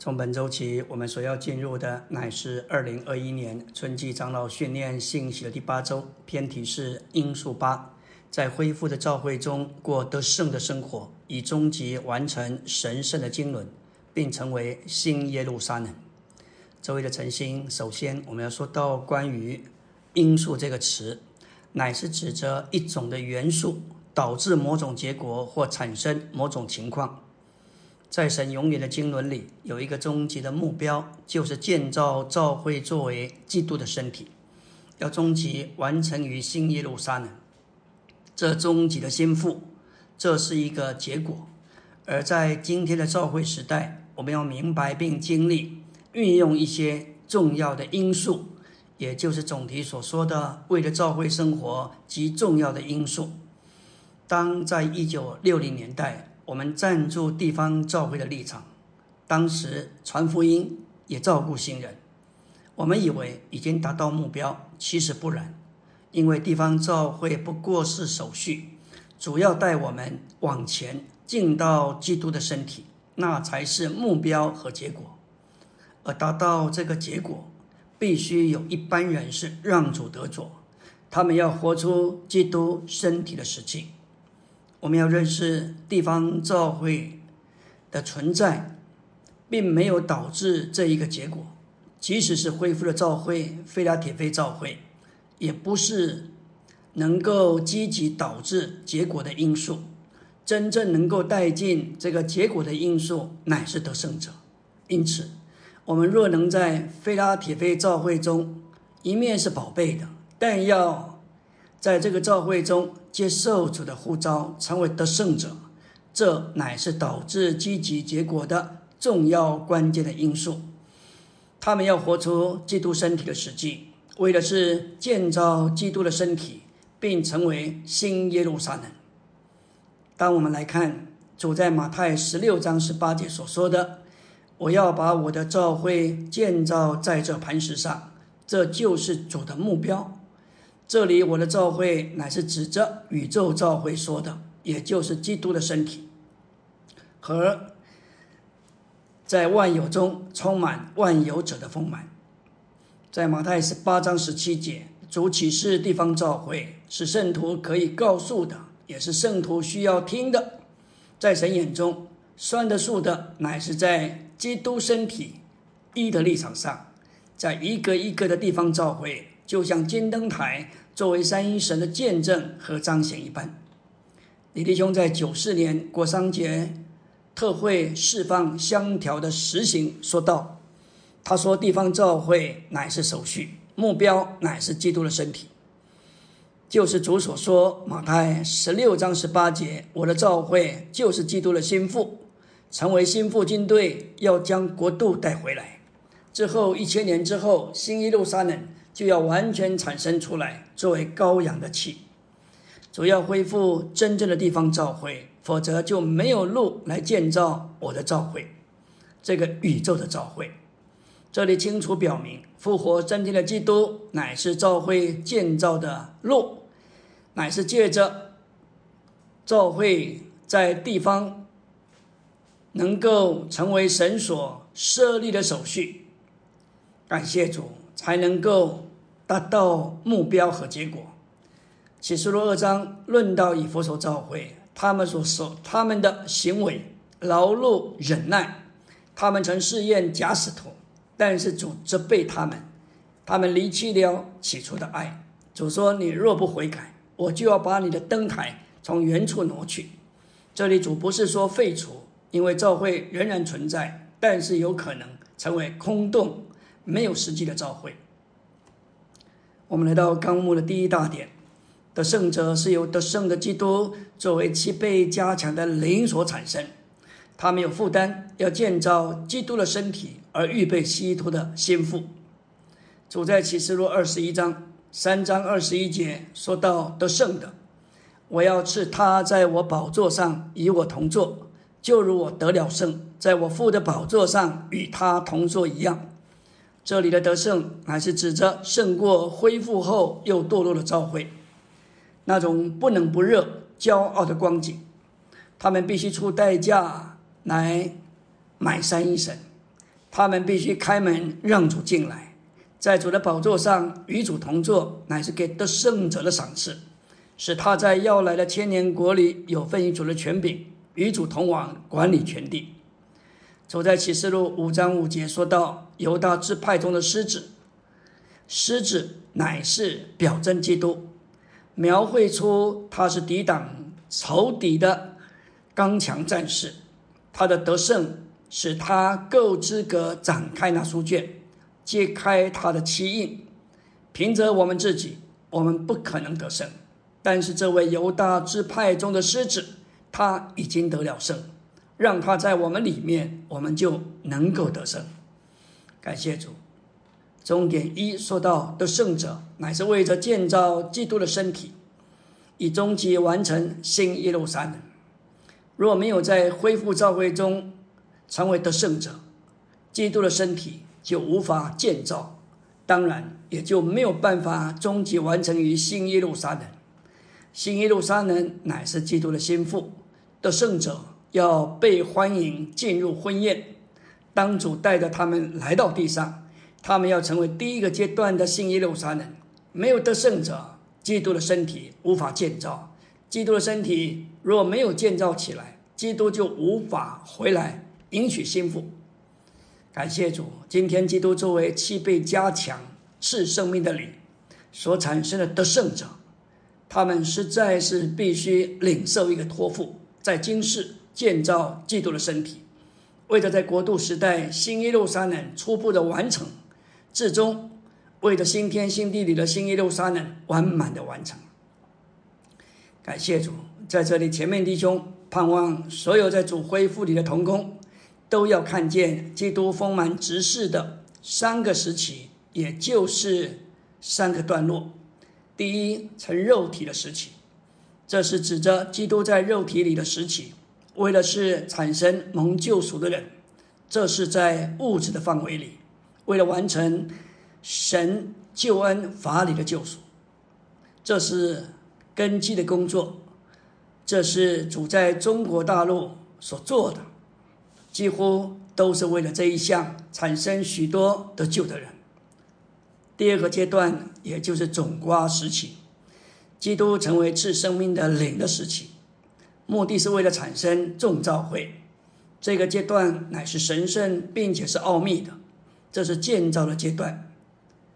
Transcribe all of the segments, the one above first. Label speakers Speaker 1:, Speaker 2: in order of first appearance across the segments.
Speaker 1: 从本周起，我们所要进入的乃是二零二一年春季长老训练信息的第八周，偏题是因素八，在恢复的召会中过得胜的生活，以终极完成神圣的经纶，并成为新耶路撒冷。周围的晨星，首先我们要说到关于因素这个词，乃是指着一种的元素导致某种结果或产生某种情况。在神永远的经纶里，有一个终极的目标，就是建造教会作为基督的身体，要终极完成于新耶路撒冷。这终极的心腹，这是一个结果。而在今天的教会时代，我们要明白并经历运用一些重要的因素，也就是总题所说的为了教会生活极重要的因素。当在一九六零年代。我们站住地方教会的立场，当时传福音也照顾新人，我们以为已经达到目标，其实不然，因为地方教会不过是手续，主要带我们往前进到基督的身体，那才是目标和结果。而达到这个结果，必须有一般人是让主得着，他们要活出基督身体的实际。我们要认识地方教会的存在，并没有导致这一个结果。即使是恢复了教会，非拉铁非教会，也不是能够积极导致结果的因素。真正能够带进这个结果的因素，乃是得胜者。因此，我们若能在非拉铁非教会中，一面是宝贝的，但要在这个教会中。接受主的呼召，成为得胜者，这乃是导致积极结果的重要关键的因素。他们要活出基督身体的实际，为的是建造基督的身体，并成为新耶路撒冷。当我们来看主在马太十六章十八节所说的：“我要把我的教会建造在这磐石上”，这就是主的目标。这里我的召会乃是指着宇宙召会说的，也就是基督的身体，和在万有中充满万有者的丰满。在马太十八章十七节，主启示地方召会是圣徒可以告诉的，也是圣徒需要听的。在神眼中，算得数的乃是在基督身体一的立场上，在一个一个的地方召会，就像金灯台。作为三一神的见证和彰显一般，李弟兄在九四年国商节特会释放香条的实行说道：“他说，地方教会乃是手续，目标乃是基督的身体，就是主所说马太十六章十八节，我的教会就是基督的心腹，成为心腹军队，要将国度带回来。之后一千年之后，新一路撒冷。”就要完全产生出来，作为羔羊的气，主要恢复真正的地方召会，否则就没有路来建造我的召会，这个宇宙的召会。这里清楚表明，复活真正的基督乃是召会建造的路，乃是借着召会在地方能够成为神所设立的手续。感谢主。才能够达到目标和结果。启示录二章论到以佛所召会，他们所受他们的行为劳碌忍耐，他们曾试验假使徒，但是主责备他们，他们离弃了起初的爱。主说：“你若不悔改，我就要把你的灯台从原处挪去。”这里主不是说废除，因为召会仍然存在，但是有可能成为空洞。没有实际的召会。我们来到纲目的第一大点，得胜者是由得胜的基督作为其被加强的灵所产生。他们有负担，要建造基督的身体，而预备基督的心腹。主在启示录二十一章三章二十一节说到得胜的，我要赐他在我宝座上与我同坐，就如我得了胜，在我父的宝座上与他同坐一样。这里的得胜，乃是指着胜过恢复后又堕落的召会，那种不冷不热、骄傲的光景。他们必须出代价来买三一神，他们必须开门让主进来，在主的宝座上与主同坐，乃是给得胜者的赏赐，使他在要来的千年国里有份于主的权柄，与主同往管理全地。走在启示录五章五节说到犹大支派中的狮子，狮子乃是表征基督，描绘出他是抵挡仇敌的刚强战士，他的得胜。使他够资格展开那书卷，揭开他的七印。凭着我们自己，我们不可能得胜。但是这位犹大支派中的狮子，他已经得了胜。让他在我们里面，我们就能够得胜。感谢主。终点一说到的胜者，乃是为着建造基督的身体，以终极完成新耶路撒冷。若没有在恢复教会中，成为得胜者，基督的身体就无法建造，当然也就没有办法终极完成于新耶路撒冷。新耶路撒冷乃是基督的心腹，得胜者要被欢迎进入婚宴。当主带着他们来到地上，他们要成为第一个阶段的新耶路撒冷。没有得胜者，基督的身体无法建造。基督的身体若没有建造起来，基督就无法回来。迎娶心腹，感谢主。今天基督作为七倍加强赐生命的礼所产生的得胜者，他们实在是必须领受一个托付，在今世建造基督的身体，为了在国度时代新耶路撒冷初步的完成，至终为了新天新地里的新耶路撒冷完满的完成。感谢主，在这里前面弟兄盼望所有在主恢复里的同工。都要看见基督丰满执事的三个时期，也就是三个段落。第一，成肉体的时期，这是指着基督在肉体里的时期，为的是产生蒙救赎的人，这是在物质的范围里，为了完成神救恩法理的救赎，这是根基的工作，这是主在中国大陆所做的。几乎都是为了这一项产生许多得救的人。第二个阶段，也就是总瓜时期，基督成为赐生命的灵的时期，目的是为了产生众召会。这个阶段乃是神圣并且是奥秘的，这是建造的阶段。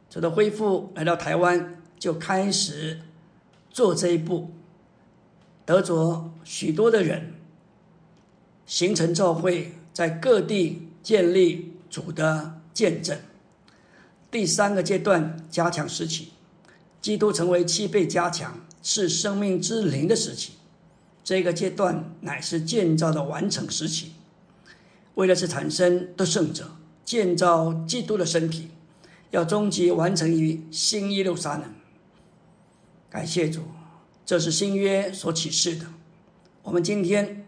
Speaker 1: 走到恢复来到台湾，就开始做这一步，得着许多的人形成召会。在各地建立主的见证。第三个阶段，加强时期，基督成为七倍加强，是生命之灵的时期。这个阶段乃是建造的完成时期，为了是产生得胜者，建造基督的身体，要终极完成于新耶路撒冷。感谢主，这是新约所启示的。我们今天。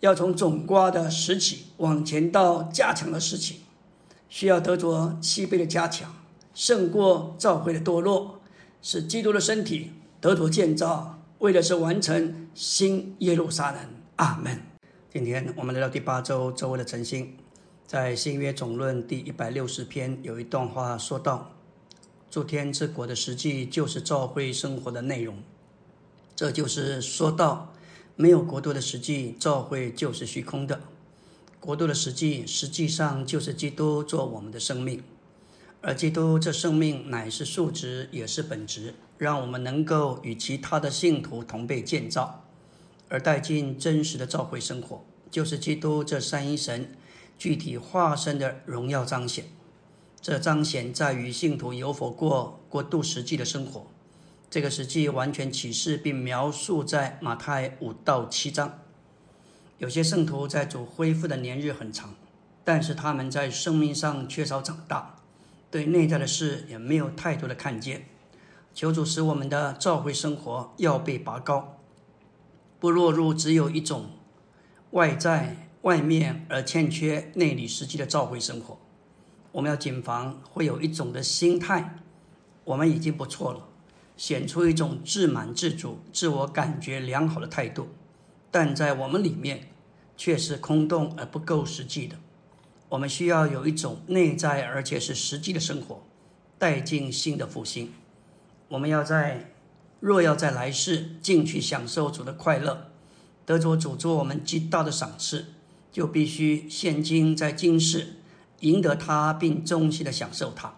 Speaker 1: 要从总瓜的时期往前到加强的时期，需要得着七倍的加强，胜过召会的堕落，使基督的身体得着建造，为的是完成新耶路撒冷。阿门。今天我们来到第八周周围的晨星，在新约总论第一百六十篇有一段话说道：“诸天之国的实际就是召会生活的内容。”这就是说到。没有国度的实际，教会就是虚空的。国度的实际，实际上就是基督做我们的生命，而基督这生命乃是数值，也是本质，让我们能够与其他的信徒同被建造，而带进真实的召会生活，就是基督这三一神具体化身的荣耀彰显。这彰显在于信徒有否过过度实际的生活。这个实际完全启示并描述在马太五到七章。有些圣徒在主恢复的年日很长，但是他们在生命上缺少长大，对内在的事也没有太多的看见。求主使我们的召会生活要被拔高，不落入只有一种外在外面而欠缺内里实际的召会生活。我们要谨防会有一种的心态，我们已经不错了。显出一种自满自足、自我感觉良好的态度，但在我们里面却是空洞而不够实际的。我们需要有一种内在而且是实际的生活，带进新的复兴。我们要在若要在来世进去享受主的快乐，得着主做我们极大的赏赐，就必须现今在今世赢得他，并衷心的享受他。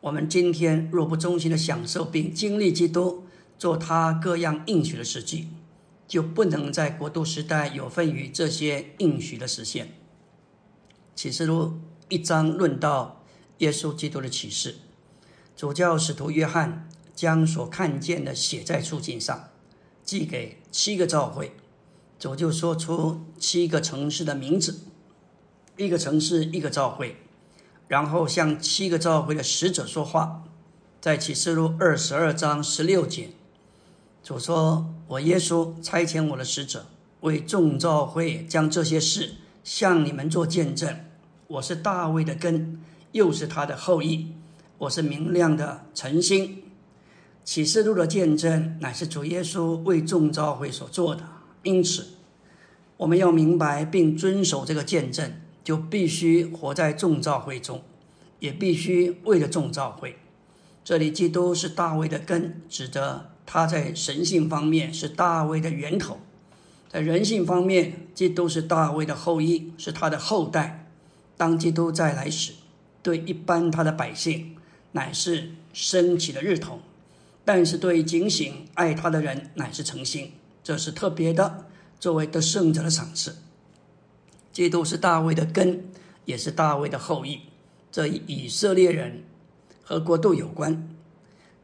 Speaker 1: 我们今天若不衷心的享受并经历基督，做他各样应许的实际，就不能在国度时代有份于这些应许的实现。启示录一章论到耶稣基督的启示，主教使徒约翰将所看见的写在书信上，寄给七个教会。主就说出七个城市的名字，一个城市一个教会，然后向七个教会的使者说话。在启示录二十二章十六节，主说：“我耶稣差遣我的使者，为众教会将这些事向你们做见证。”我是大卫的根，又是他的后裔。我是明亮的晨星。启示录的见证乃是主耶稣为众召会所做的，因此我们要明白并遵守这个见证，就必须活在众召会中，也必须为了众召会。这里基督是大卫的根，指的他在神性方面是大卫的源头；在人性方面，基督是大卫的后裔，是他的后代。当基督再来时，对一般他的百姓乃是升起的日头，但是对警醒爱他的人乃是诚心，这是特别的，作为得胜者的赏赐。基督是大卫的根，也是大卫的后裔，这与以色列人和国度有关。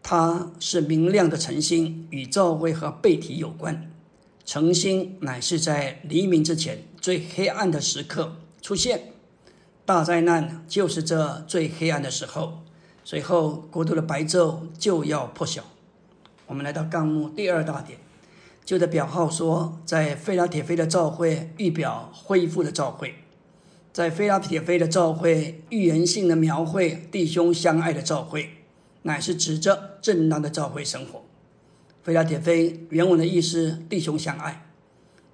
Speaker 1: 他是明亮的晨星，与教会和背体有关。晨星乃是在黎明之前最黑暗的时刻出现。大灾难就是这最黑暗的时候，随后国度的白昼就要破晓。我们来到纲目第二大点，旧的表号说，在菲拉铁菲的召会预表恢复的召会，在菲拉铁菲的召会预言性的描绘弟兄相爱的召会，乃是指着正当的召会生活。菲拉铁菲原文的意思，弟兄相爱。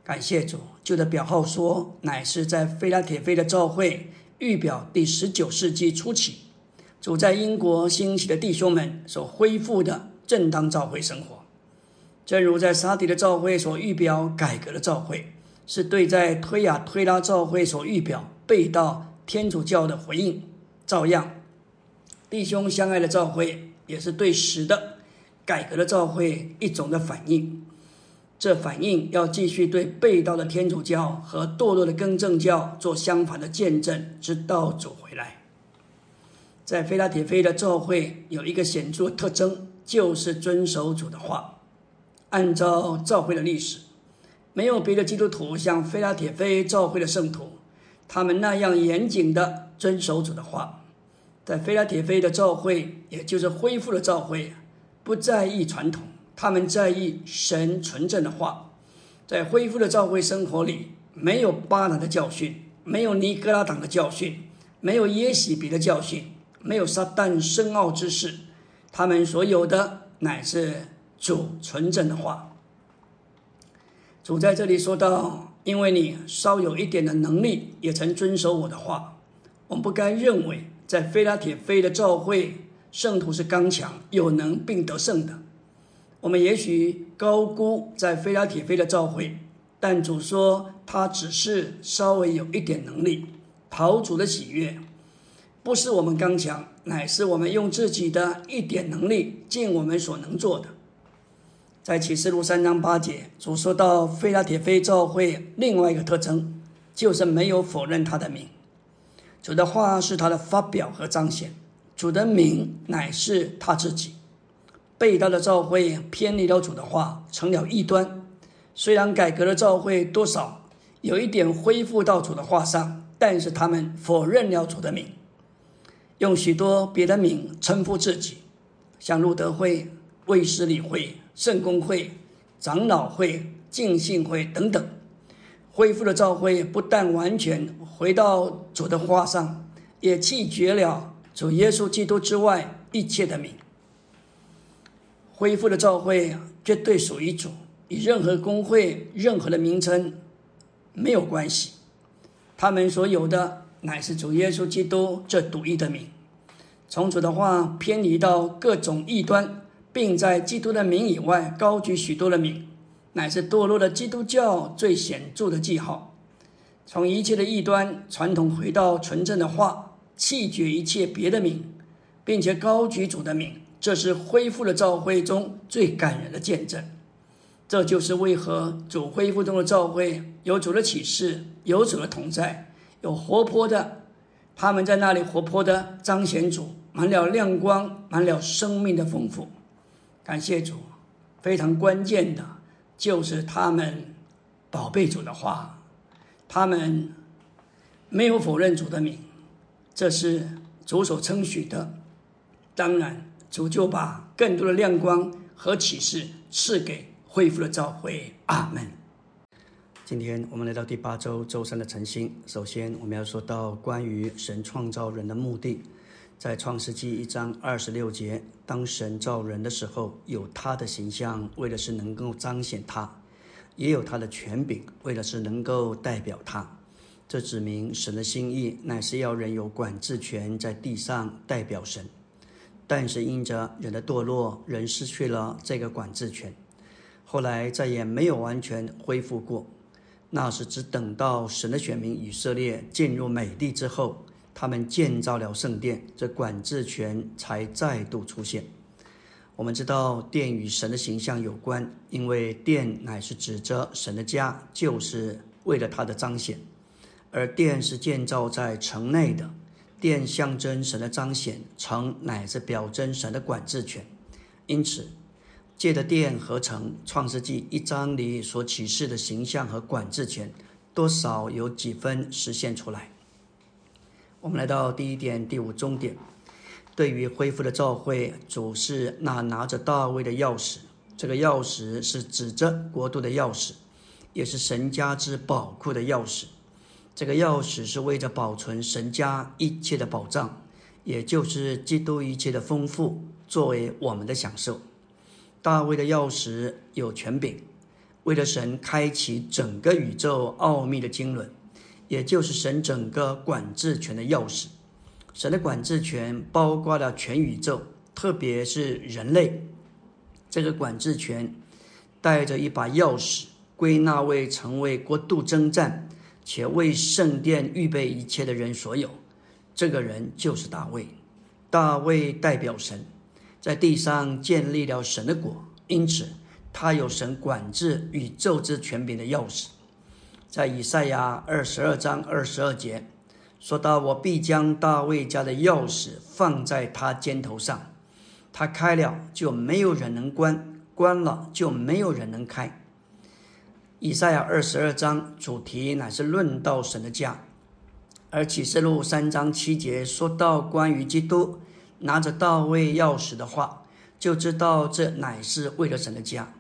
Speaker 1: 感谢主，旧的表号说，乃是在菲拉铁菲的召会。预表第十九世纪初期，主在英国兴起的弟兄们所恢复的正当教会生活，正如在沙迪的教会所预表改革的教会，是对在推亚推拉教会所预表背道天主教的回应，照样，弟兄相爱的教会也是对时的改革的教会一种的反应。这反映要继续对被盗的天主教和堕落的更正教做相反的见证，直到主回来。在菲拉铁菲的教会有一个显著特征，就是遵守主的话。按照教会的历史，没有别的基督徒像菲拉铁菲教会的圣徒，他们那样严谨的遵守主的话。在菲拉铁菲的教会，也就是恢复的教会，不在意传统。他们在意神纯正的话，在恢复的教会生活里，没有巴拿的教训，没有尼格拉党的教训，没有耶喜比的教训，没有撒旦深奥之事。他们所有的乃是主纯正的话。主在这里说到：“因为你稍有一点的能力，也曾遵守我的话，我们不该认为在菲拉铁菲的教会圣徒是刚强、有能并得胜的。”我们也许高估在菲拉铁菲的召会，但主说他只是稍微有一点能力，讨主的喜悦，不是我们刚强，乃是我们用自己的一点能力尽我们所能做的。在启示录三章八节，主说到菲拉铁菲召会另外一个特征，就是没有否认他的名。主的话是他的发表和彰显，主的名乃是他自己。被盗的教会偏离了主的话，成了异端。虽然改革了教会多少有一点恢复到主的话上，但是他们否认了主的名，用许多别的名称呼自己，像路德会、卫斯理会、圣公会、长老会、敬信会等等。恢复的教会不但完全回到主的话上，也弃绝了主耶稣基督之外一切的名。恢复的教会绝对属于主，与任何工会、任何的名称没有关系。他们所有的乃是主耶稣基督这独一的名。从此的话，偏离到各种异端，并在基督的名以外高举许多的名，乃是堕落的基督教最显著的记号。从一切的异端传统回到纯正的话，弃绝一切别的名，并且高举主的名，这是恢复了教会中最感人的见证。这就是为何主恢复中的教会有主的启示，有主的同在，有活泼的，他们在那里活泼的彰显主，满了亮光，满了生命的丰富。感谢主，非常关键的就是他们宝贝主的话，他们没有否认主的名，这是主所称许的。当然，主就把更多的亮光和启示赐给。恢复了召会，阿门。今天我们来到第八周周三的晨星。首先，我们要说到关于神创造人的目的，在创世纪一章二十六节，当神造人的时候，有他的形象，为的是能够彰显他；也有他的权柄，为的是能够代表他。这指明神的心意，乃是要人有管制权在地上代表神。但是因着人的堕落，人失去了这个管制权。后来再也没有完全恢复过，那是只等到神的选民以色列进入美地之后，他们建造了圣殿，这管制权才再度出现。我们知道殿与神的形象有关，因为殿乃是指着神的家，就是为了他的彰显；而殿是建造在城内的，殿象征神的彰显，城乃是表征神的管制权，因此。借着殿合成创世纪一章里所启示的形象和管制权，多少有几分实现出来。我们来到第一点第五终点，对于恢复的召会，主是那拿着大卫的钥匙，这个钥匙是指着国度的钥匙，也是神家之宝库的钥匙。这个钥匙是为着保存神家一切的宝藏，也就是基督一切的丰富，作为我们的享受。大卫的钥匙有权柄，为了神开启整个宇宙奥秘的经纶，也就是神整个管制权的钥匙。神的管制权包括了全宇宙，特别是人类。这个管制权带着一把钥匙，归纳为成为国度征战且为圣殿预备一切的人所有。这个人就是大卫。大卫代表神。在地上建立了神的国，因此他有神管制宇宙之权柄的钥匙。在以赛亚二十二章二十二节说到：“我必将大卫家的钥匙放在他肩头上，他开了就没有人能关，关了就没有人能开。”以赛亚二十二章主题乃是论到神的家，而启示录三章七节说到关于基督。拿着大卫钥匙的话，就知道这乃是为了神的家，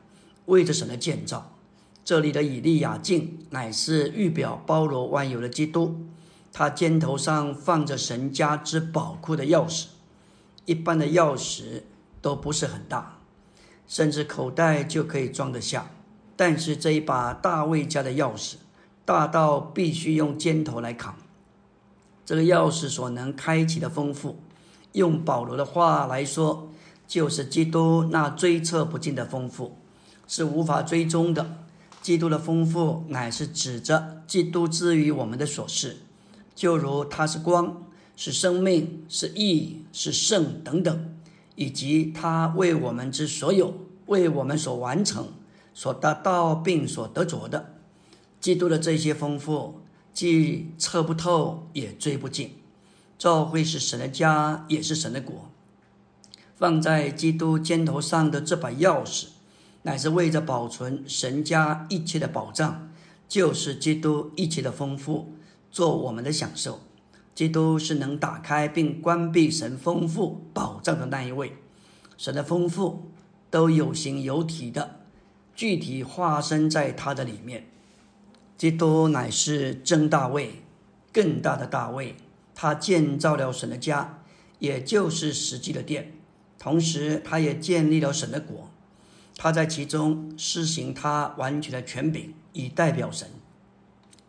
Speaker 1: 为着神的建造。这里的以利亚敬乃是预表包罗万有的基督，他肩头上放着神家之宝库的钥匙。一般的钥匙都不是很大，甚至口袋就可以装得下。但是这一把大卫家的钥匙，大到必须用肩头来扛。这个钥匙所能开启的丰富。用保罗的话来说，就是基督那追测不尽的丰富，是无法追踪的。基督的丰富乃是指着基督之于我们的所示，就如他是光，是生命，是义，是圣等等，以及他为我们之所有，为我们所完成、所得到并所得着的。基督的这些丰富，既测不透，也追不尽。教会是神的家，也是神的国。放在基督肩头上的这把钥匙，乃是为着保存神家一切的宝藏，就是基督一切的丰富，做我们的享受。基督是能打开并关闭神丰富宝藏的那一位。神的丰富都有形有体的，具体化身在他的里面。基督乃是真大卫，更大的大卫。他建造了神的家，也就是实际的殿，同时他也建立了神的国。他在其中施行他完全的权柄，以代表神。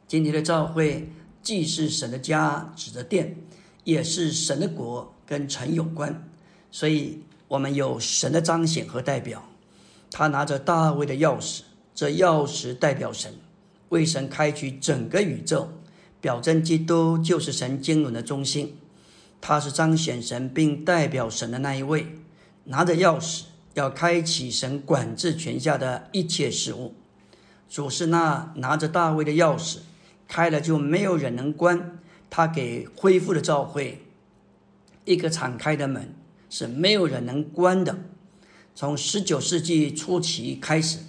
Speaker 1: 今天的教会既是神的家，指的殿，也是神的国，跟城有关。所以，我们有神的彰显和代表。他拿着大卫的钥匙，这钥匙代表神，为神开启整个宇宙，表征基督就是神经纶的中心。他是彰显神并代表神的那一位，拿着钥匙要开启神管制权下的一切事物。主是那拿着大卫的钥匙，开了就没有人能关。他给恢复的召会一个敞开的门。是没有人能关的。从十九世纪初期开始，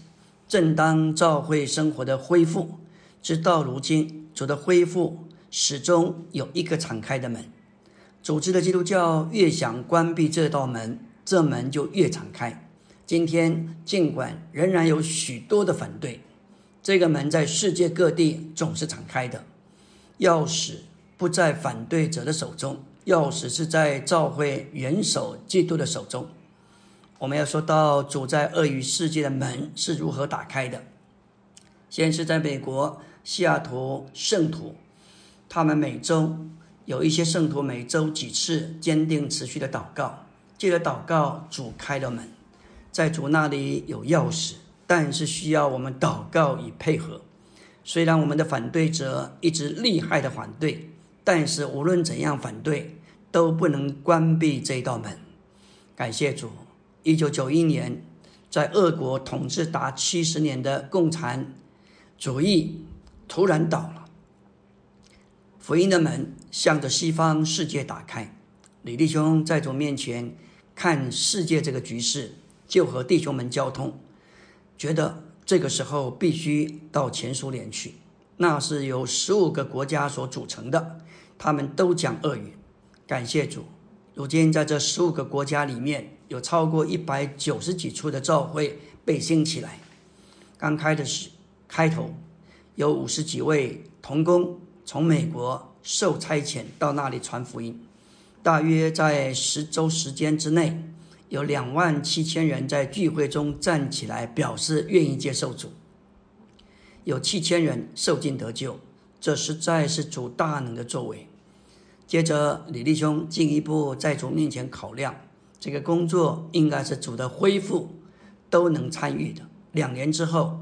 Speaker 1: 正当教会生活的恢复，直到如今，主的恢复始终有一个敞开的门。组织的基督教越想关闭这道门，这门就越敞开。今天，尽管仍然有许多的反对，这个门在世界各地总是敞开的。钥匙不在反对者的手中。钥匙是在教会元首基督的手中。我们要说到主在鳄鱼世界的门是如何打开的。先是在美国西雅图圣徒，他们每周有一些圣徒每周几次坚定持续的祷告，借着祷告主开了门，在主那里有钥匙，但是需要我们祷告以配合。虽然我们的反对者一直厉害的反对。但是无论怎样反对，都不能关闭这道门。感谢主，一九九一年，在俄国统治达七十年的共产主义突然倒了，福音的门向着西方世界打开。李弟兄在主面前看世界这个局势，就和弟兄们交通，觉得这个时候必须到前苏联去，那是由十五个国家所组成的。他们都讲俄语，感谢主。如今在这十五个国家里面，有超过一百九十几处的教会被兴起来。刚开的是开头，有五十几位童工从美国受差遣到那里传福音。大约在十周时间之内，有两万七千人在聚会中站起来表示愿意接受主，有七千人受尽得救。这实在是主大能的作为。接着，李弟兄进一步在主面前考量，这个工作应该是主的恢复都能参与的。两年之后，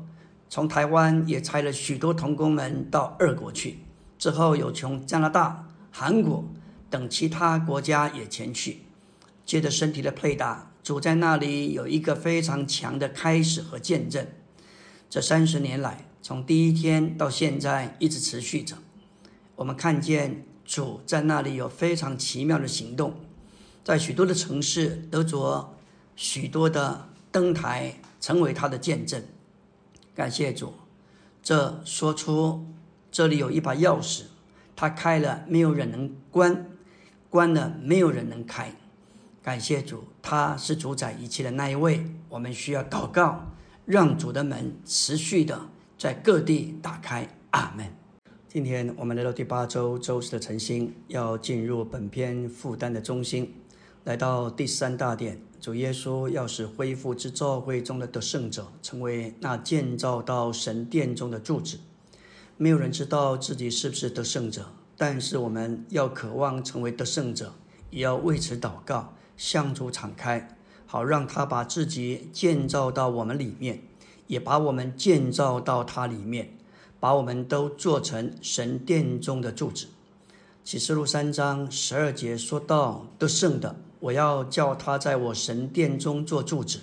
Speaker 1: 从台湾也差了许多童工们到二国去，之后有从加拿大、韩国等其他国家也前去。接着身体的配搭，主在那里有一个非常强的开始和见证。这三十年来。从第一天到现在一直持续着，我们看见主在那里有非常奇妙的行动，在许多的城市得着许多的灯台，成为他的见证。感谢主，这说出这里有一把钥匙，他开了没有人能关，关了没有人能开。感谢主，他是主宰一切的那一位。我们需要祷告，让主的门持续的。在各地打开，阿门。今天我们来到第八周周四的晨星，要进入本篇负担的中心，来到第三大点。主耶稣要使恢复之教会中的得胜者，成为那建造到神殿中的柱子。没有人知道自己是不是得胜者，但是我们要渴望成为得胜者，也要为此祷告，向主敞开，好让他把自己建造到我们里面。也把我们建造到他里面，把我们都做成神殿中的柱子。启示录三章十二节说到：“得胜的，我要叫他在我神殿中做柱子，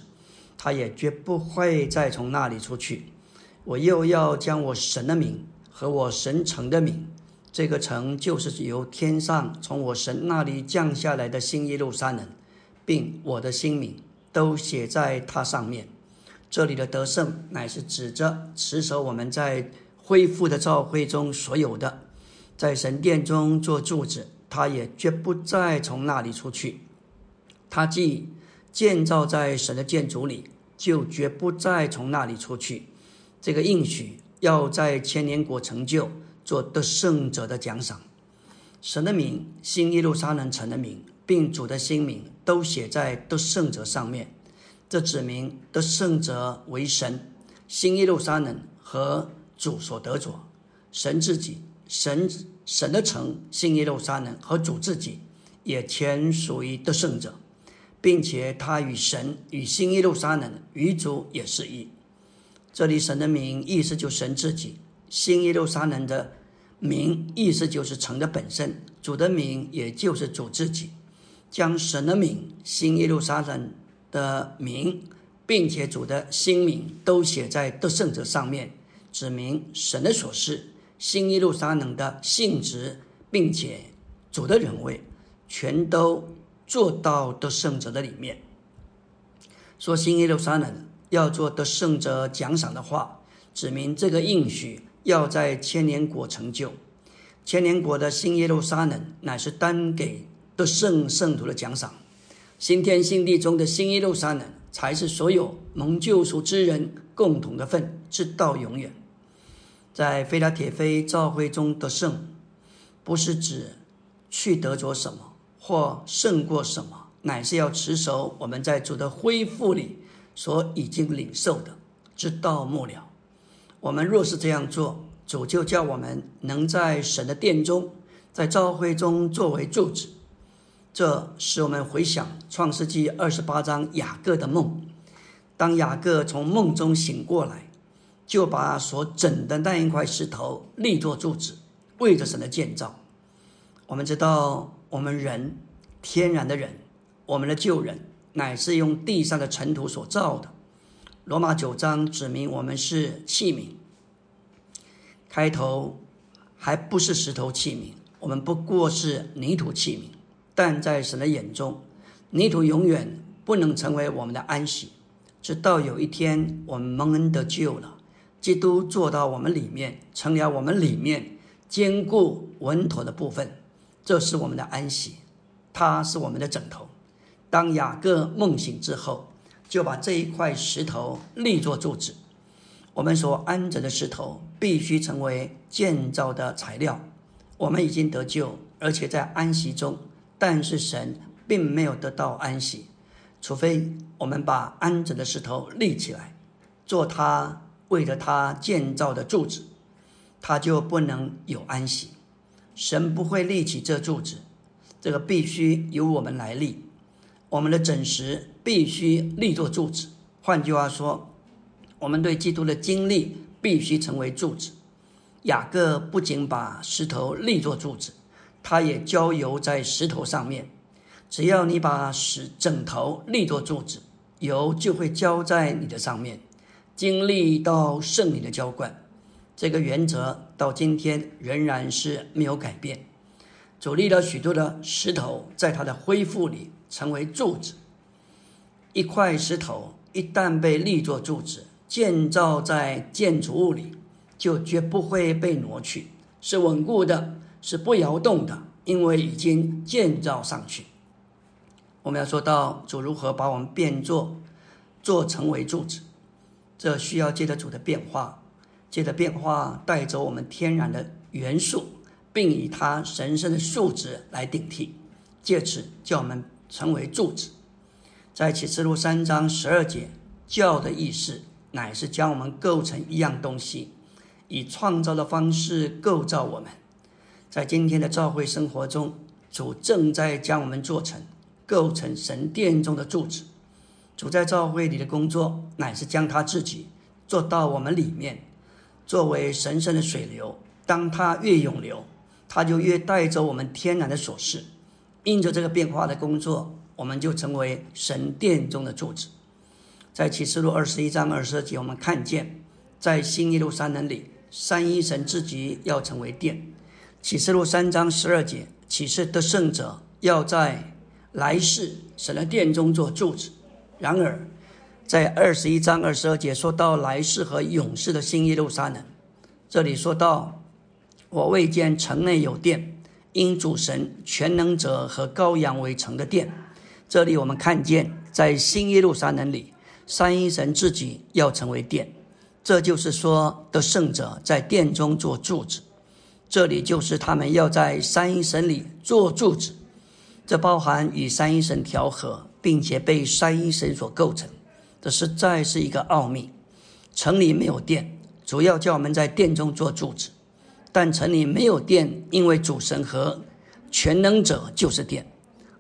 Speaker 1: 他也绝不会再从那里出去。我又要将我神的名和我神城的名，这个城就是由天上从我神那里降下来的新耶路撒冷，并我的新名，都写在它上面。”这里的得胜乃是指着持守我们在恢复的教会中所有的，在神殿中做柱子，他也绝不再从那里出去。他既建造在神的建筑里，就绝不再从那里出去。这个应许要在千年国成就，做得胜者的奖赏。神的名、新耶路撒冷城的名，并主的新名，都写在得胜者上面。这指明得胜者为神，新耶路撒冷和主所得着，神自己，神神的城新耶路撒冷和主自己也全属于得胜者，并且他与神与新耶路撒冷与主也是一。这里神的名意思就神自己，新耶路撒冷的名意思就是城的本身，主的名也就是主自己，将神的名新耶路撒冷的名。并且主的新名都写在得胜者上面，指明神的所示，新耶路撒冷的性质，并且主的人位，全都做到得胜者的里面。说新耶路撒冷要做得胜者奖赏的话，指明这个应许要在千年国成就。千年国的新耶路撒冷乃是单给得胜圣徒的奖赏，新天新地中的新耶路撒冷。才是所有蒙救赎之人共同的份，直到永远。在菲拉铁菲召会中得胜，不是指去得着什么或胜过什么，乃是要持守我们在主的恢复里所已经领受的，直到末了。我们若是这样做，主就叫我们能在神的殿中，在召会中作为柱子。这使我们回想创世纪二十八章雅各的梦。当雅各从梦中醒过来，就把所整的那一块石头立作柱子，为着神的建造。我们知道，我们人天然的人，我们的旧人乃是用地上的尘土所造的。罗马九章指明我们是器皿，开头还不是石头器皿，我们不过是泥土器皿。但在神的眼中，泥土永远不能成为我们的安息，直到有一天我们蒙恩得救了，基督坐到我们里面，成了我们里面坚固稳妥的部分，这是我们的安息，它是我们的枕头。当雅各梦醒之后，就把这一块石头立作柱子。我们所安着的石头必须成为建造的材料。我们已经得救，而且在安息中。但是神并没有得到安息，除非我们把安着的石头立起来，做他为了他建造的柱子，他就不能有安息。神不会立起这柱子，这个必须由我们来立。我们的枕石必须立作柱子。换句话说，我们对基督的经历必须成为柱子。雅各不仅把石头立作柱子。他也浇油在石头上面，只要你把石枕头立作柱子，油就会浇在你的上面，经历到圣灵的浇灌。这个原则到今天仍然是没有改变。主立了许多的石头，在它的恢复里成为柱子。一块石头一旦被立作柱子，建造在建筑物里，就绝不会被挪去，是稳固的。是不摇动的，因为已经建造上去。我们要说到主如何把我们变作做成为柱子，这需要借着主的变化，借着变化带走我们天然的元素，并以它神圣的素质来顶替，借此叫我们成为柱子。在启示录三章十二节，教的意思乃是将我们构成一样东西，以创造的方式构造我们。在今天的教会生活中，主正在将我们做成、构成神殿中的柱子。主在教会里的工作，乃是将他自己做到我们里面，作为神圣的水流。当它越涌流，它就越带走我们天然的琐事。因着这个变化的工作，我们就成为神殿中的柱子。在启示录二十一章二十二节，我们看见，在新耶路撒冷里，三一神自己要成为殿。启示录三章十二节，启示得胜者要在来世神的殿中做柱子。然而，在二十一章二十二节说到来世和勇士的新耶路撒冷，这里说到我未见城内有殿，因主神全能者和羔羊为城的殿。这里我们看见，在新耶路撒冷里，三一神自己要成为殿，这就是说的圣者在殿中做柱子。这里就是他们要在三一神里做柱子，这包含与三一神调和，并且被三一神所构成。这实在是一个奥秘。城里没有殿，主要叫我们在殿中做柱子。但城里没有殿，因为主神和全能者就是殿，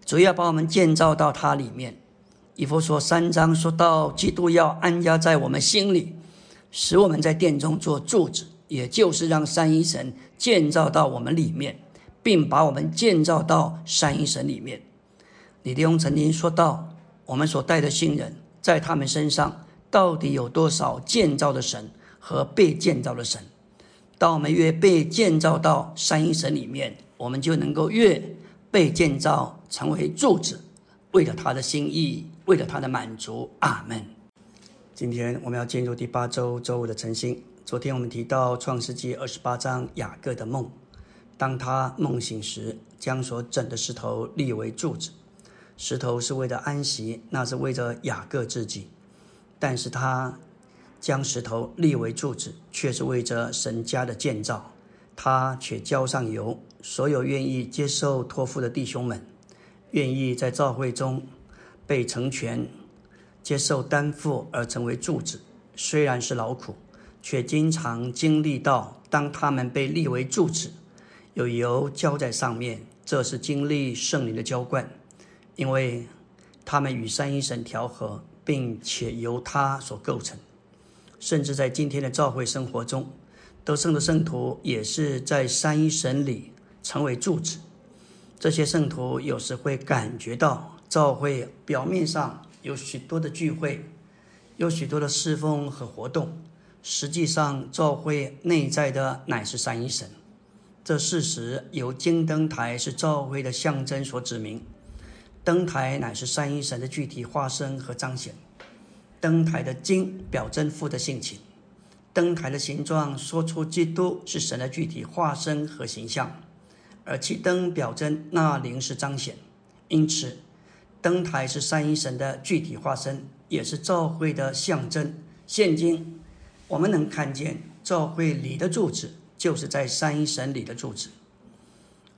Speaker 1: 主要把我们建造到它里面。以弗所三章说到，基督要安家在我们心里，使我们在殿中做柱子，也就是让三一神建造到我们里面，并把我们建造到三一神里面。李弟兄曾经说到，我们所带的新人，在他们身上到底有多少建造的神和被建造的神？当我们越被建造到三一神里面，我们就能够越被建造成为柱子，为了他的心意。为了他的满足，阿门。今天我们要进入第八周周五的晨星。昨天我们提到创世纪二十八章雅各的梦，当他梦醒时，将所整的石头立为柱子。石头是为了安息，那是为着雅各自己；但是他将石头立为柱子，却是为着神家的建造。他却浇上油，所有愿意接受托付的弟兄们，愿意在教会中。被成全，接受担负而成为柱子，虽然是劳苦，却经常经历到，当他们被立为柱子，有油浇在上面，这是经历圣灵的浇灌，因为他们与三一神调和，并且由他所构成。甚至在今天的教会生活中，得胜的圣徒也是在三一神里成为柱子。这些圣徒有时会感觉到。教会表面上有许多的聚会，有许多的侍奉和活动，实际上教会内在的乃是三一神。这事实由金灯台是教会的象征所指明，灯台乃是三一神的具体化身和彰显。灯台的金表征父的性情，灯台的形状说出基督是神的具体化身和形象，而其灯表征那灵是彰显，因此。灯台是三一神的具体化身，也是教会的象征。现今我们能看见教会里的柱子，就是在三一神里的柱子。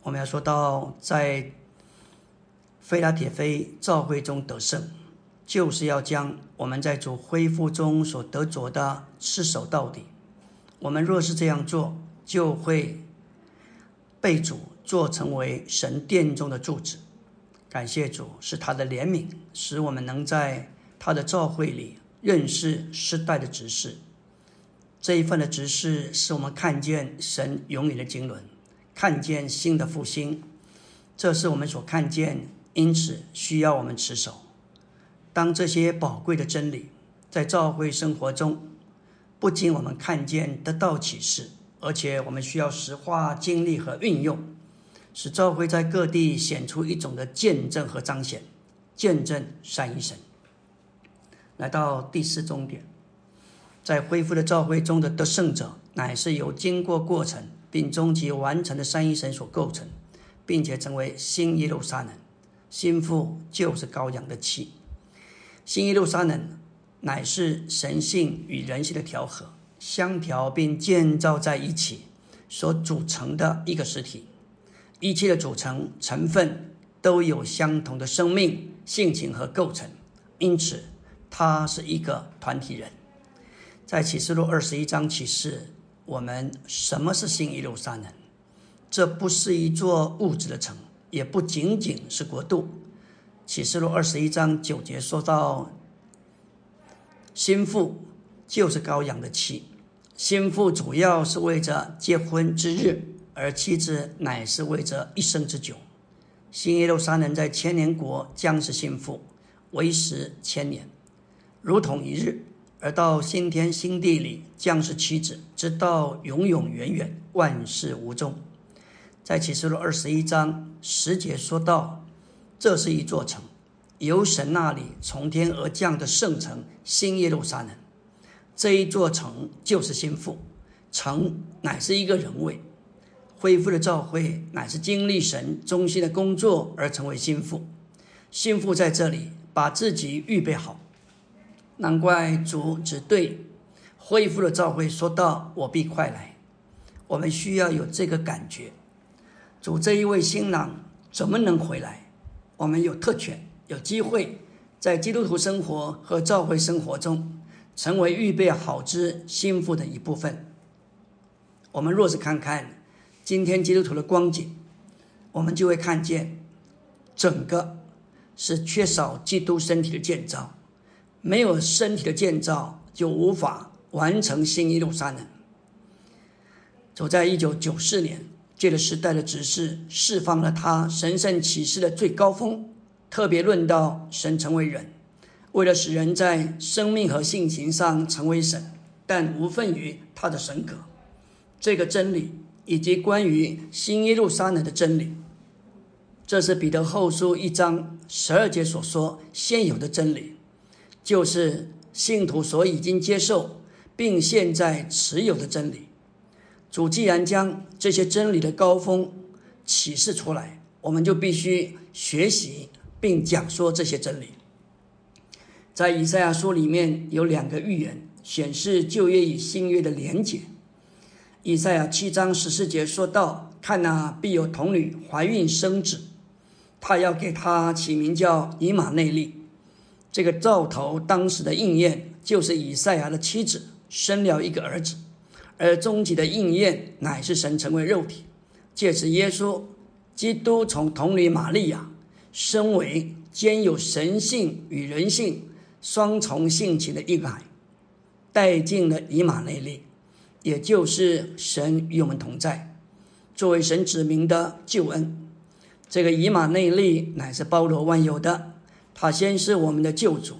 Speaker 1: 我们要说到在菲拉铁菲教会中得胜，就是要将我们在主恢复中所得着的持守到底。我们若是这样做，就会被主做成为神殿中的柱子。感谢主，是他的怜悯，使我们能在他的教会里认识世代的指示。这一份的指示，使我们看见神永远的经纶，看见新的复兴。这是我们所看见，因此需要我们持守。当这些宝贵的真理在教会生活中，不仅我们看见得到启示，而且我们需要实化经历和运用。使教会在各地显出一种的见证和彰显，见证三一神。来到第四终点，在恢复的教会中的得胜者，乃是由经过过程并终极完成的三一神所构成，并且成为新耶路撒冷。心腹就是羔羊的妻，新耶路撒冷乃是神性与人性的调和、相调并建造在一起所组成的一个实体。一切的组成成分都有相同的生命性情和构成，因此它是一个团体人。在启示录二十一章启示我们什么是新耶路撒冷？这不是一座物质的城，也不仅仅是国度。启示录二十一章九节说到，心腹就是羔羊的妻，心腹主要是为着结婚之日。而妻子乃是为着一生之久。新耶路撒冷在千年国将是心腹，为时千年，如同一日；而到新天新地里将是妻子，直到永永远远，万事无终。在启示录二十一章十节说道，这是一座城，由神那里从天而降的圣城新耶路撒冷。这一座城就是心腹，城乃是一个人位。恢复的召会乃是经历神中心的工作而成为心腹，心腹在这里把自己预备好，难怪主只对恢复的召会说道：“我必快来。”我们需要有这个感觉。主这一位新郎怎么能回来？我们有特权，有机会在基督徒生活和教会生活中成为预备好之心腹的一部分。我们若是看看。今天基督徒的光景，我们就会看见，整个是缺少基督身体的建造，没有身体的建造，就无法完成新耶路撒冷。走在一九九四年，借着时代的指示，释放了他神圣启示的最高峰，特别论到神成为人，为了使人在生命和性情上成为神，但无份于他的神格。这个真理以及关于新耶路撒冷的真理，这是彼得后书一章十二节所说现有的真理，就是信徒所已经接受并现在持有的真理。主既然将这些真理的高峰启示出来，我们就必须学习并讲说这些真理。在以赛亚书里面有两个预言显示旧约与新约的连结。以赛亚七章十四节说道：“看哪，必有童女怀孕生子，他要给他起名叫以马内利。”这个兆头当时的应验，就是以赛亚的妻子生了一个儿子。而终极的应验乃是神成为肉体，借此耶稣基督从童女玛利亚身为兼有神性与人性双重性情的婴孩，带进了以马内利，也就是神与我们同在，作为神指明的救恩。这个以马内利乃是包罗万有的，他先是我们的救主，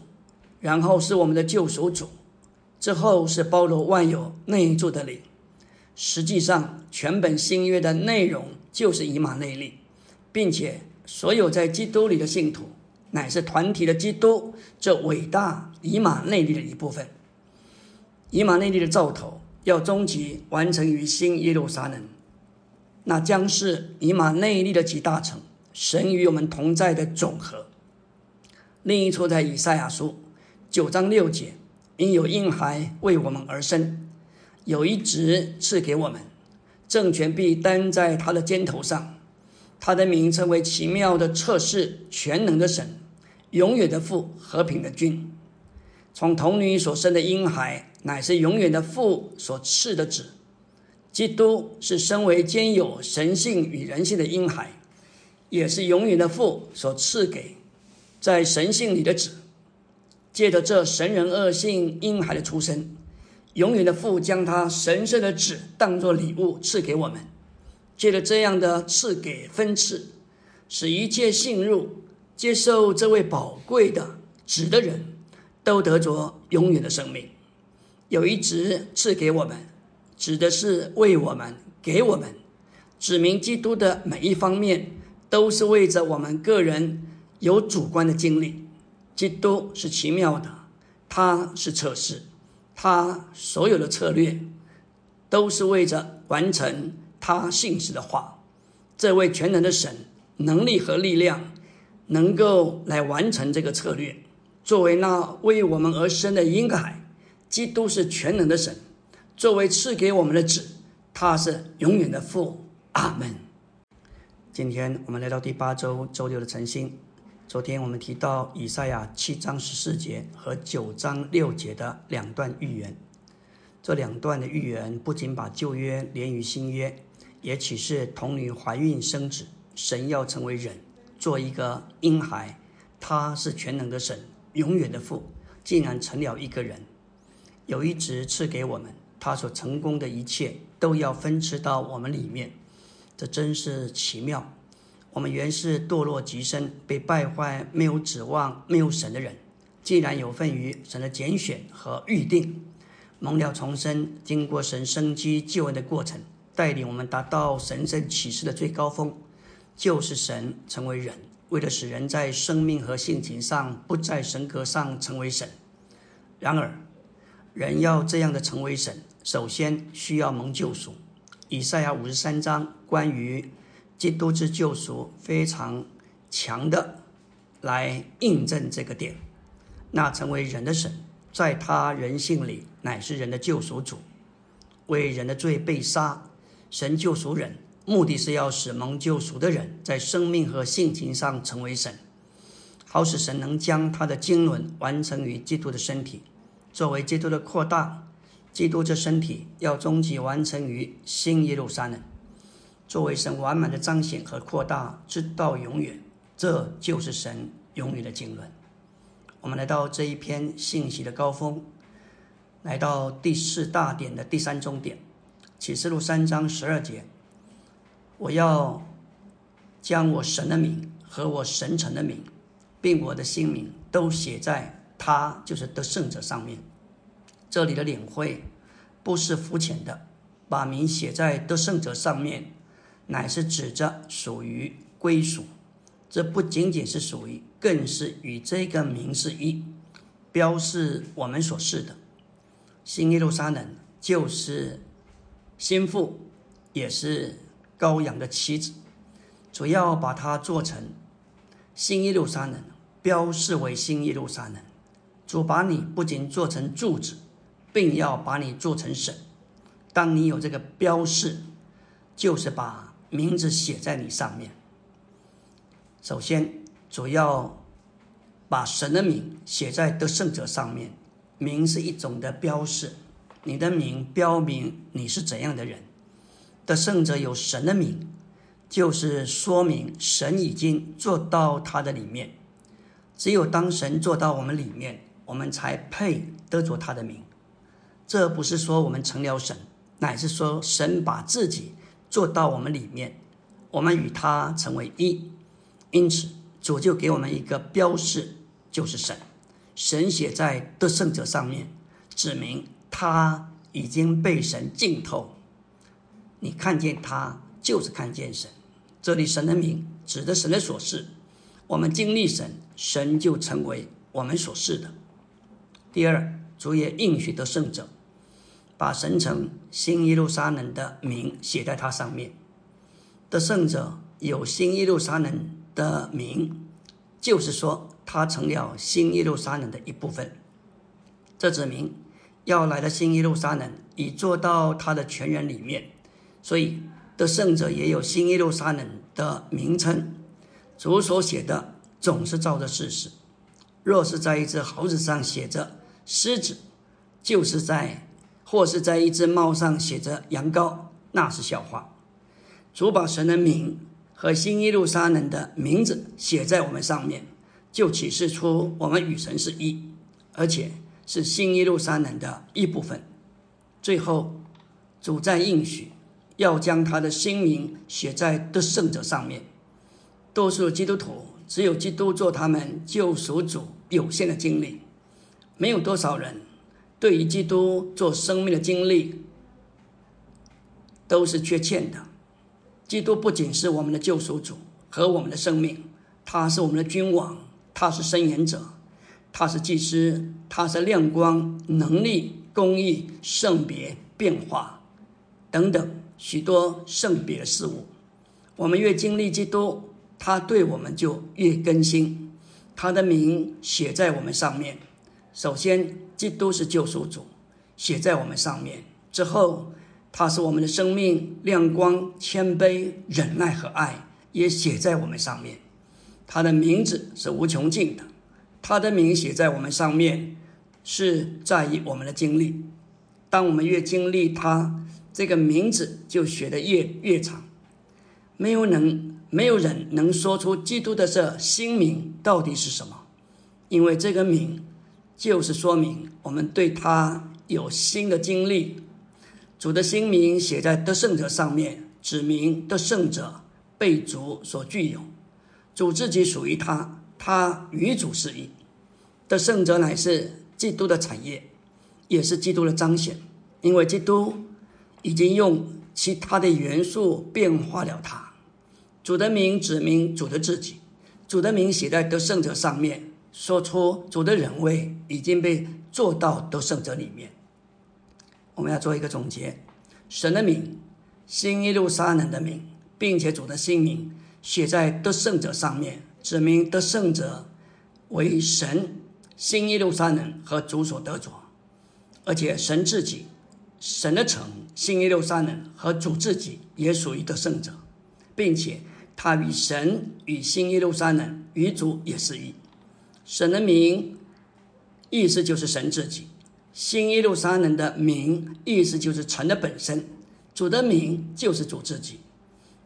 Speaker 1: 然后是我们的救赎主。之后是包罗万有内住的灵，实际上全本新约的内容就是以马内利，并且所有在基督里的信徒乃是团体的基督这伟大以马内利的一部分。以马内利的兆头要终极完成于新耶路撒冷，那将是以马内利的集大成，神与我们同在的总和。另一处在以赛亚书九章六节。因有婴孩为我们而生，有一子赐给我们，政权必担在他的肩头上。他的名称为奇妙的测试，全能的神，永远的父，和平的君。从童女所生的婴孩，乃是永远的父所赐的子。基督是身为兼有神性与人性的婴孩，也是永远的父所赐给在神性里的子。借着这神人恶性婴孩的出生，永远的父将他神圣的子当作礼物赐给我们。借着这样的赐给分赐，使一切信入接受这位宝贵的子的人都得着永远的生命。有一职赐给我们，指的是为我们、给我们指明基督的每一方面，都是为着我们个人有主观的经历。基督是奇妙的，他是测试，他所有的策略都是为着完成他信实的话。这位全能的神，能力和力量能够来完成这个策略。作为那为我们而生的婴孩，基督是全能的神；作为赐给我们的子，他是永远的父。阿门。今天我们来到第八周周六的晨星。昨天我们提到以赛亚七章十四节和九章六节的两段预言，这两段的预言不仅把旧约连于新约，也启示童女怀孕生子，神要成为人，做一个婴孩，他是全能的神，永远的父，竟然成了一个人，有一职赐给我们，他所成功的一切都要分赐到我们里面，这真是奇妙。我们原是堕落极深、被败坏、没有指望、没有神的人，既然有份于神的拣选和预定，蒙了重生，经过神生机救恩的过程，带领我们达到神圣启示的最高峰，就是神成为人，为了使人在生命和性情上不在神格上成为神。然而，人要这样的成为神，首先需要蒙救赎。以赛亚五十三章关于。基督之救赎非常强的来印证这个点，那成为人的神，在他人性里乃是人的救赎主，为人的罪被杀，神救赎人，目的是要使蒙救赎的人在生命和性情上成为神，好使神能将他的经纶完成于基督的身体，作为基督的扩大，基督这身体要终极完成于新耶路撒冷。作为神完满的彰显和扩大，直到永远。这就是神永远的经纶。我们来到这一篇信息的高峰，来到第四大点的第三终点，启示录三章十二节。我要将我神的名和我神臣的名，并我的姓名都写在他就是得胜者上面。这里的领会不是肤浅的，把名写在得胜者上面。乃是指着属于归属，这不仅仅是属于，更是与这个名是一，标示我们所示的。新耶路撒冷就是心腹，也是羔羊的妻子，主要把它做成新耶路撒冷，标示为新耶路撒冷。主把你不仅做成柱子，并要把你做成神。当你有这个标示，就是把。名字写在你上面。首先，主要把神的名写在得胜者上面。名是一种的标示，你的名标明你是怎样的人。得胜者有神的名，就是说明神已经做到他的里面。只有当神做到我们里面，我们才配得着他的名。这不是说我们成了神，乃是说神把自己。做到我们里面，我们与他成为一，因此主就给我们一个标示，就是神。神写在得胜者上面，指明他已经被神浸透。你看见他，就是看见神。这里神的名指的神的所示，我们经历神，神就成为我们所示的。第二，主也应许得胜者。把神城新耶路撒冷的名写在它上面，得胜者有新耶路撒冷的名，就是说他成了新耶路撒冷的一部分。这指明要来的新耶路撒冷已做到他的全人里面，所以得胜者也有新耶路撒冷的名称。主所写的总是照着事实。若是在一只猴子上写着狮子，就是在。或是在一只帽上写着羊羔，那是笑话。主把神的名和新耶路撒冷的名字写在我们上面，就启示出我们与神是一，而且是新耶路撒冷的一部分。最后，主在应许要将他的新名写在得胜者上面。多数基督徒只有基督做他们救赎主有限的经历，没有多少人。对于基督做生命的经历，都是缺欠的。基督不仅是我们的救赎主和我们的生命，他是我们的君王，他是伸言者，他是祭司，他是亮光、能力、公义、圣别、变化等等许多圣别的事物。我们越经历基督，他对我们就越更新，他的名写在我们上面。首先。基督是救赎主，写在我们上面之后，他是我们的生命亮光、谦卑、忍耐和爱，也写在我们上面。他的名字是无穷尽的，他的名写在我们上面，是在于我们的经历。当我们越经历他，这个名字就写得越越长。没有能，没有人能说出基督的这新名到底是什么，因为这个名。就是说明我们对他有新的经历，主的新名写在得胜者上面，指明得胜者被主所具有，主自己属于他，他与主是一。得胜者乃是基督的产业，也是基督的彰显，因为基督已经用其他的元素变化了他。主的名指明主的自己，主的名写在得胜者上面。说出主的人位已经被做到得胜者里面。我们要做一个总结：神的名、新耶路撒冷的名，并且主的姓名写在得胜者上面，指明得胜者为神、新耶路撒冷和主所得着，而且神自己、神的城、新耶路撒冷和主自己也属于得胜者，并且他与神、与新耶路撒冷、与主也是一。神的名，意思就是神自己；新耶路撒冷的名，意思就是城的本身。主的名就是主自己。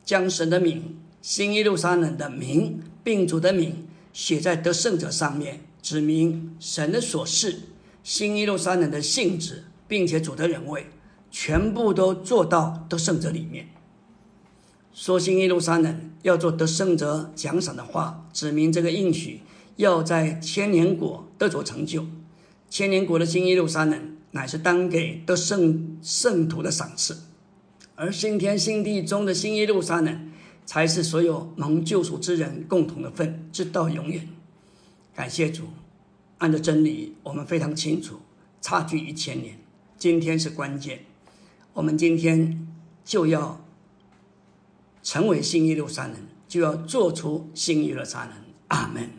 Speaker 1: 将神的名、新耶路撒冷的名、并主的名写在得胜者上面，指明神的所示、新耶路撒冷的性质，并且主的人位，全部都做到得胜者里面。说新耶路撒冷要做得胜者奖赏的话，指明这个应许要在千年国得着成就。千年国的新耶路撒冷乃是当给得圣圣徒的赏赐。而新天新地中的新耶路撒冷，才是所有蒙救赎之人共同的份，直到永远。感谢主，按照真理，我们非常清楚，差距一千年。今天是关键，我们今天就要成为新耶路撒冷，就要做出新耶路撒冷。阿门。